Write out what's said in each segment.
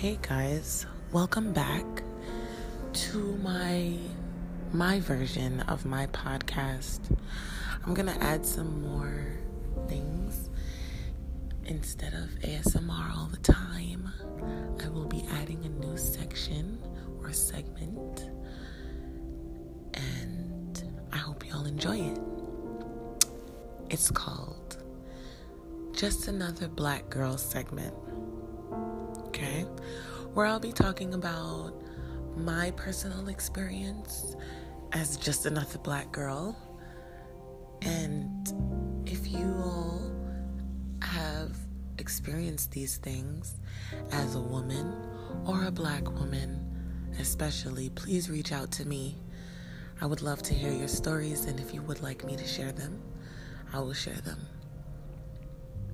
Hey guys, welcome back to my my version of my podcast. I'm going to add some more things instead of ASMR all the time. I will be adding a new section or segment and I hope y'all enjoy it. It's called Just Another Black Girl segment okay? Where I'll be talking about my personal experience as just another black girl. And if you all have experienced these things as a woman or a black woman, especially, please reach out to me. I would love to hear your stories, and if you would like me to share them, I will share them.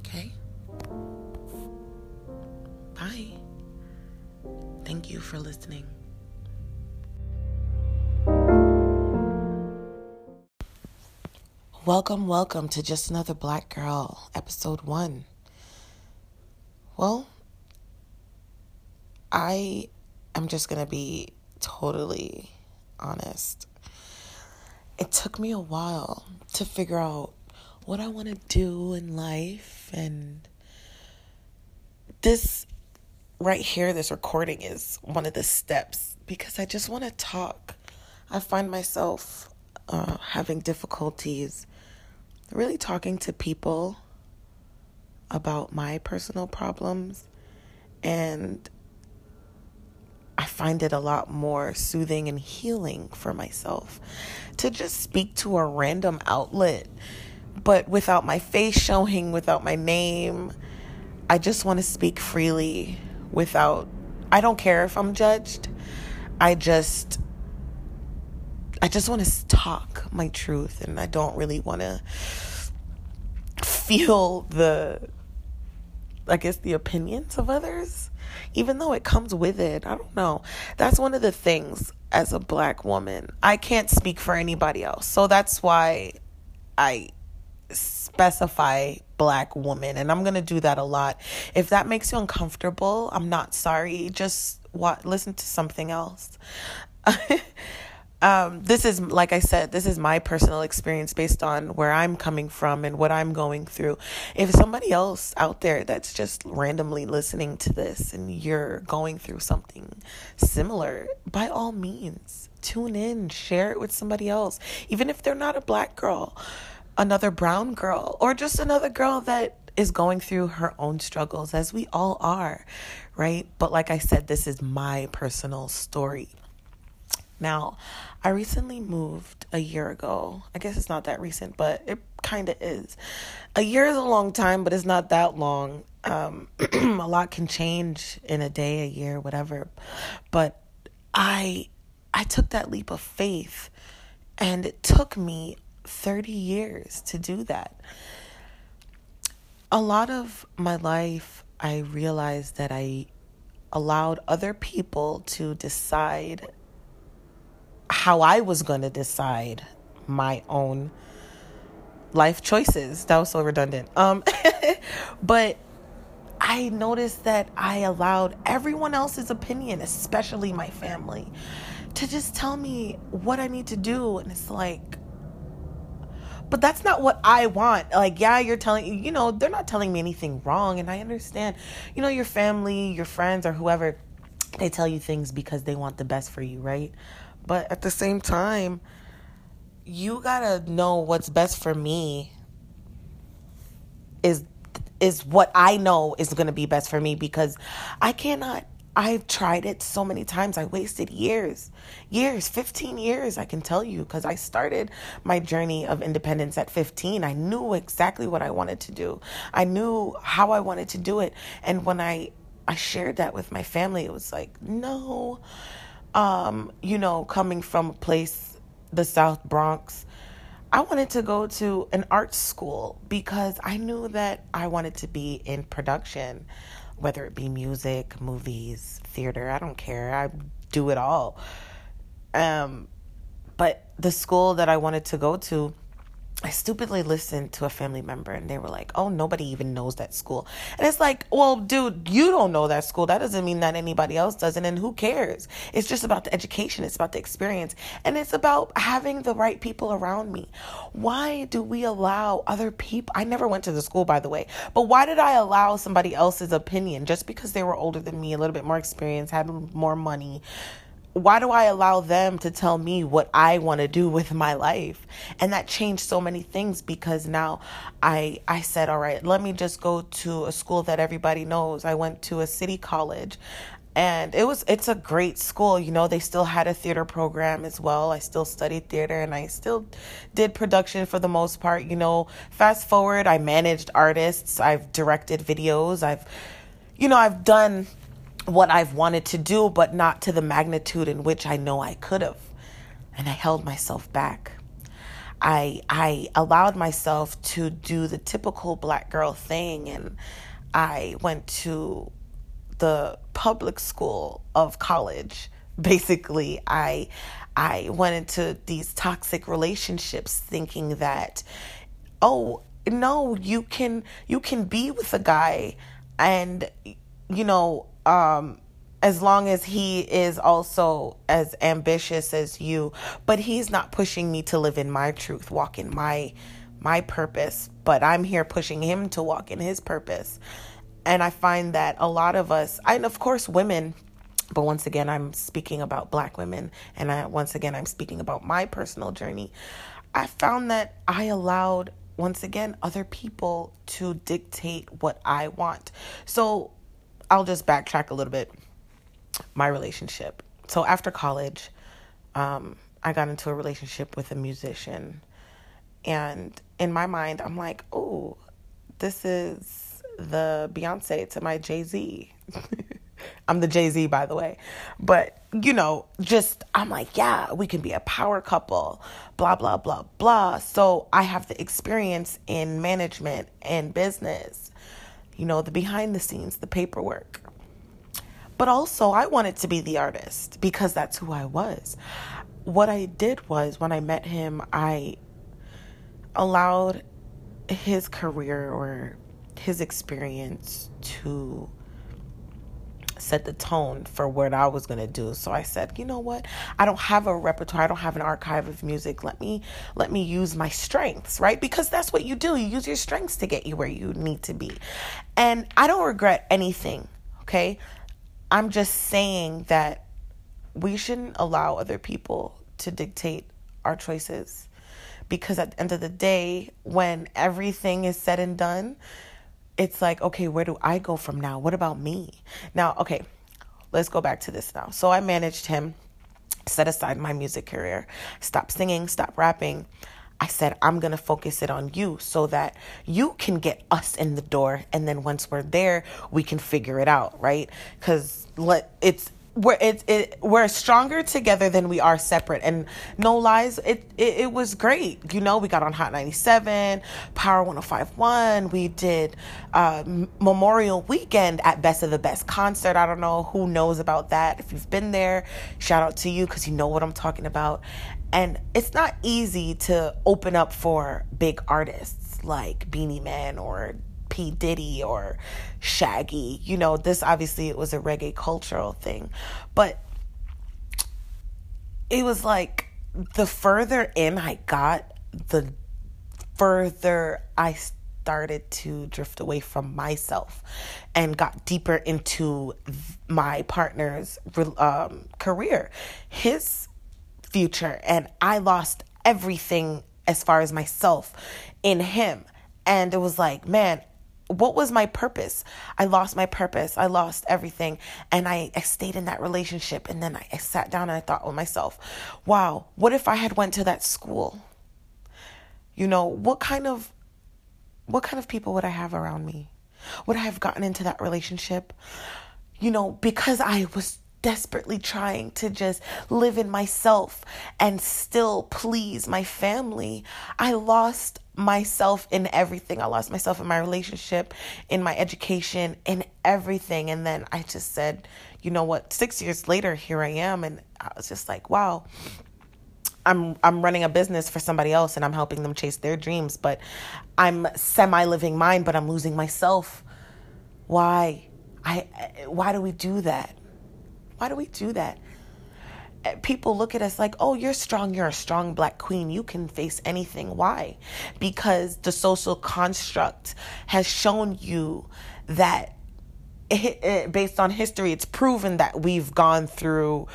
Okay? Bye. Thank you for listening. Welcome, welcome to Just Another Black Girl, episode one. Well, I am just going to be totally honest. It took me a while to figure out what I want to do in life, and this right here, this recording is one of the steps because I just want to talk. I find myself uh, having difficulties really talking to people about my personal problems, and I find it a lot more soothing and healing for myself to just speak to a random outlet, but without my face showing, without my name. I just want to speak freely without I don't care if I'm judged. I just I just want to talk my truth and I don't really want to feel the I guess the opinions of others even though it comes with it. I don't know. That's one of the things as a black woman. I can't speak for anybody else. So that's why I specify black woman and i'm going to do that a lot. If that makes you uncomfortable i'm not sorry just what listen to something else. Um, this is like i said this is my personal experience based on where i'm coming from and what i'm going through. If somebody else out there that's just randomly listening to this and you're going through something similar by all means tune in share it with somebody else even if they're not a black girl another brown girl or just another girl that is going through her own struggles, as we all are, right? But like I said, this is my personal story. Now, I recently moved a year ago. I guess it's not that recent, but it kind of is. A year is a long time, but it's not that long. Um, a lot can change in a day, a year, whatever. But I I took that leap of faith and it took me 30 years to do that. A lot of my life, I realized that I allowed other people to decide how I was going to decide my own life choices. That was so redundant. Um but I noticed that I allowed everyone else's opinion, especially my family, to just tell me what I need to do and it's like but that's not what I want. Like, yeah, you're telling, you know, they're not telling me anything wrong. And I understand, you know, your family, your friends, or whoever, they tell you things because they want the best for you, right? But at the same time, you gotta know what's best for me is is what I know is going to be best for me because I cannot I've tried it so many times. I wasted years, years, 15 years, I can tell you, because I started my journey of independence at 15. I knew exactly what I wanted to do, I knew how I wanted to do it. And when I, I shared that with my family, it was like, no. Um, you know, coming from a place, the South Bronx, I wanted to go to an art school because I knew that I wanted to be in production whether it be music, movies, theater, I don't care. I do it all. Um, but the school that I wanted to go to, I stupidly listened to a family member and they were like, oh, nobody even knows that school. And it's like, well, dude, you don't know that school. That doesn't mean that anybody else doesn't. And who cares? It's just about the education, it's about the experience, and it's about having the right people around me. Why do we allow other people? I never went to the school, by the way, but why did I allow somebody else's opinion just because they were older than me, a little bit more experience, had more money? Why do I allow them to tell me what I want to do with my life? And that changed so many things because now I I said, all right, let me just go to a school that everybody knows. I went to a city college and it was it's a great school you know they still had a theater program as well i still studied theater and i still did production for the most part you know fast forward i managed artists i've directed videos i've you know i've done what I've wanted to do, but not to the magnitude in which I know I could have. And I held myself back. I I allowed myself to do the typical black girl thing and I went to the public school of college. Basically, I I went into these toxic relationships thinking that oh, no, you can you can be with a guy and you know um, as long as he is also as ambitious as you. But he's not pushing me to live in my truth walk in my my purpose. But i'm here pushing him to walk in his purpose. And i find that a lot of us and of course women but once again i'm speaking about black women. And I, once again i'm speaking about my personal journey. I found that i allowed once again other people to dictate what i want. So I'll just backtrack a little bit. My relationship. So after college, um, I got into a relationship with a musician. And in my mind, I'm like, oh, this is the Beyonce to my Jay Z. I'm the Jay Z, by the way. But, you know, just, I'm like, yeah, we can be a power couple, blah, blah, blah, blah. So I have the experience in management and business you know, the behind the scenes, the paperwork. But also, I wanted to be the artist because that's who I was. What I did was when I met him, I allowed his career or his experience to set the tone for what I was going to do. So I said, you know what? I don't have a repertoire. I don't have an archive of music. Let me let me use my strengths, right? Because that's what you do. You use your strengths to get you where you need to be. And I don't regret anything, okay? I'm just saying that we shouldn't allow other people to dictate our choices because at the end of the day, when everything is said and done, it's like, okay, where do I go from now? What about me? Now, okay, let's go back to this now. So I managed him, set aside my music career, stop singing, stop rapping. I said, I'm going to focus it on you so that you can get us in the door. And then once we're there, we can figure it out, right? Because let it's we're it, it we're stronger together than we are separate. And no lies it, it it was great. You know we got on hot 97 power 1051 we did uh memorial weekend at best of the best concert. I don't know who knows about that. If you've been there shout out to you because you know what i'm talking about. And it's not easy to open up for big artists like Beenie Man or P. Diddy or Shaggy. You know, this obviously it was a reggae cultural thing. But it was like the further in I got, the further I started to drift away from myself and got deeper into my partner's um, career, his future. And I lost everything as far as myself in him. And it was like, man, what was my purpose? I lost my purpose. I lost everything. And I, I stayed in that relationship. And then I, I sat down and I thought with myself, wow, what if I had went to that school? You know, what kind of what kind of people would I have around me? Would I have gotten into that relationship? You know, because I was desperately trying to just live in myself and still please my family, I lost myself in everything. I lost myself in my relationship, in my education, in everything. And then I just said, you know what, six years later, here I am. And I was just like, wow, I'm I'm running a business for somebody else and I'm helping them chase their dreams, but I'm semi living mine, but I'm losing myself. Why? I why do we do that? Why do we do that? People look at us like, "Oh, you're strong. You're a strong black queen. You can face anything." Why? Because the social construct has shown you that based on history, it's proven that we've gone through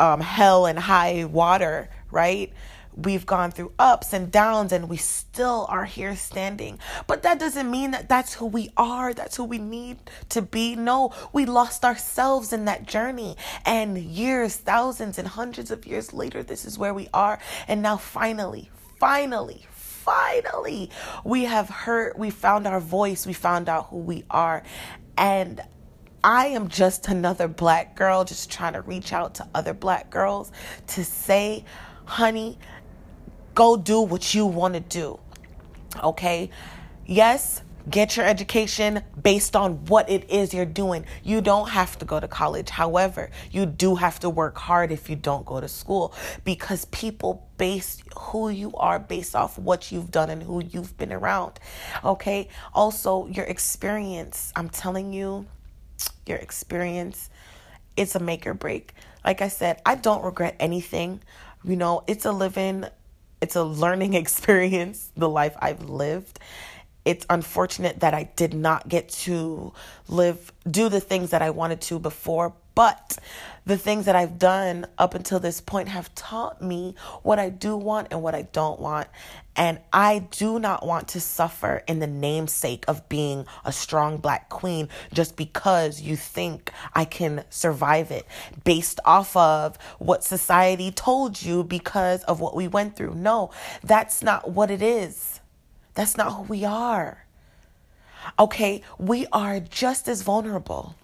um, hell and high water, right? We've gone through ups and downs and we still are here standing. But that doesn't mean that that's who we are. That's who we need to be. No, we lost ourselves in that journey. And years, thousands, and hundreds of years later, this is where we are. And now, finally, finally, finally, we have heard, we found our voice, we found out who we are. And I am just another black girl just trying to reach out to other black girls to say, honey, go do what you want to do. Okay? Yes, get your education based on what it is you're doing. You don't have to go to college. However, you do have to work hard if you don't go to school because people base who you are based off what you've done and who you've been around. Okay? Also, your experience. I'm telling you, your experience, it's a make or break. Like I said, I don't regret anything. You know, it's a living, it's a learning experience, the life I've lived. It's unfortunate that I did not get to live, do the things that I wanted to before, but the things that I've done up until this point have taught me what I do want and what I don't want. And I do not want to suffer in the namesake of being a strong black queen just because you think I can survive it based off of what society told you because of what we went through. No, that's not what it is. That's not who we are. Okay, we are just as vulnerable.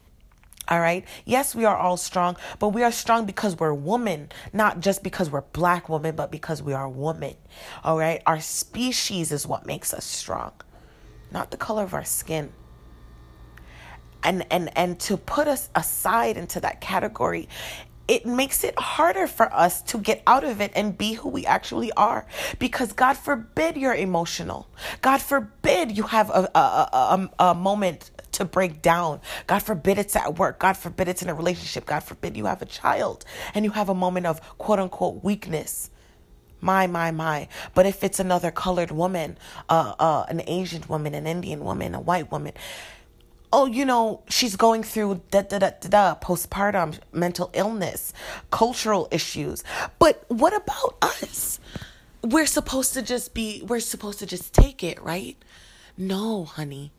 All right. Yes, we are all strong, but we are strong because we're women, not just because we're black women, but because we are women. All right. Our species is what makes us strong, not the color of our skin. And and and to put us aside into that category, it makes it harder for us to get out of it and be who we actually are. Because God forbid you're emotional. God forbid you have a, a, a, a, moment to break down. God forbid it's at work. God forbid it's in a relationship. God forbid you have a child and you have a moment of quote unquote weakness. My, my, my. But if it's another colored woman, uh, uh, an Asian woman, an Indian woman, a white woman, oh, you know, she's going through da da da da da postpartum mental illness, cultural issues. But what about us? We're supposed to just be, we're supposed to just take it, right? No, honey.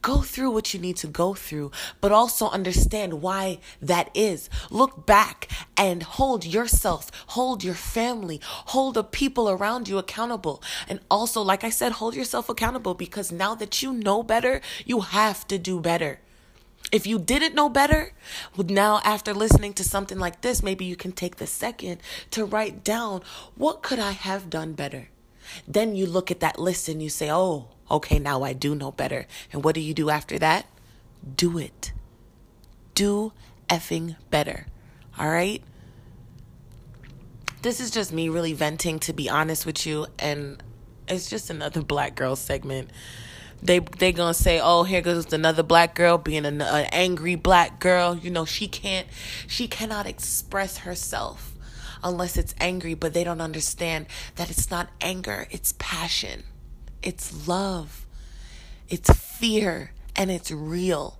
Go through what you need to go through, but also understand why that is. Look back and hold yourself, hold your family, hold the people around you accountable. And also, like I said, hold yourself accountable because now that you know better, you have to do better. If you didn't know better, now after listening to something like this, maybe you can take the second to write down what could I have done better? Then you look at that list and you say, oh, okay, now I do know better. And what do you do after that? Do it. Do effing better. All right? This is just me really venting, to be honest with you. And it's just another black girl segment. They they gonna say, oh, here goes another black girl being an, an angry black girl. You know, she can't, she cannot express herself unless it's angry, but they don't understand that it's not anger, it's passion, it's love, it's fear, and it's real.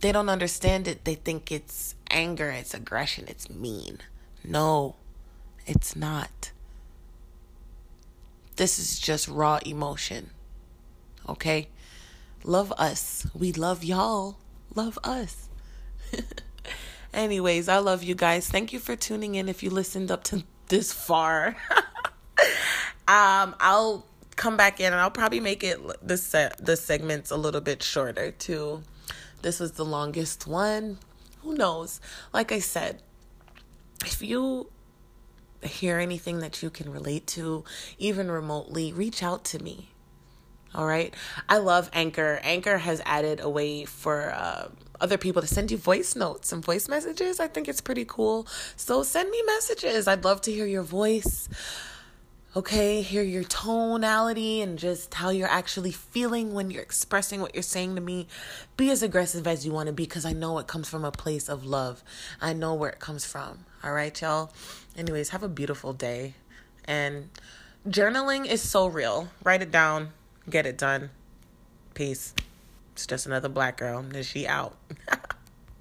They don't understand it. They think it's anger, it's aggression, it's mean. No, it's not. This is just raw emotion. Okay? Love us. We love y'all. Love us. Anyways, I love you guys. Thank you for tuning in if you listened up to this far. um, I'll come back in and I'll probably make it the set the segments a little bit shorter too. This was the longest one. Who knows? Like I said, if you hear anything that you can relate to, even remotely, reach out to me. All right. I love Anchor. Anchor has added a way for uh, other people to send you voice notes and voice messages. I think it's pretty cool. So send me messages. I'd love to hear your voice. Okay, hear your tonality and just how you're actually feeling when you're expressing what you're saying to me. Be as aggressive as you want to be because I know it comes from a place of love. I know where it comes from. All right, y'all. Anyways, have a beautiful day. And journaling is so real. Write it down, get it done. Peace. It's just another black girl. Is she out?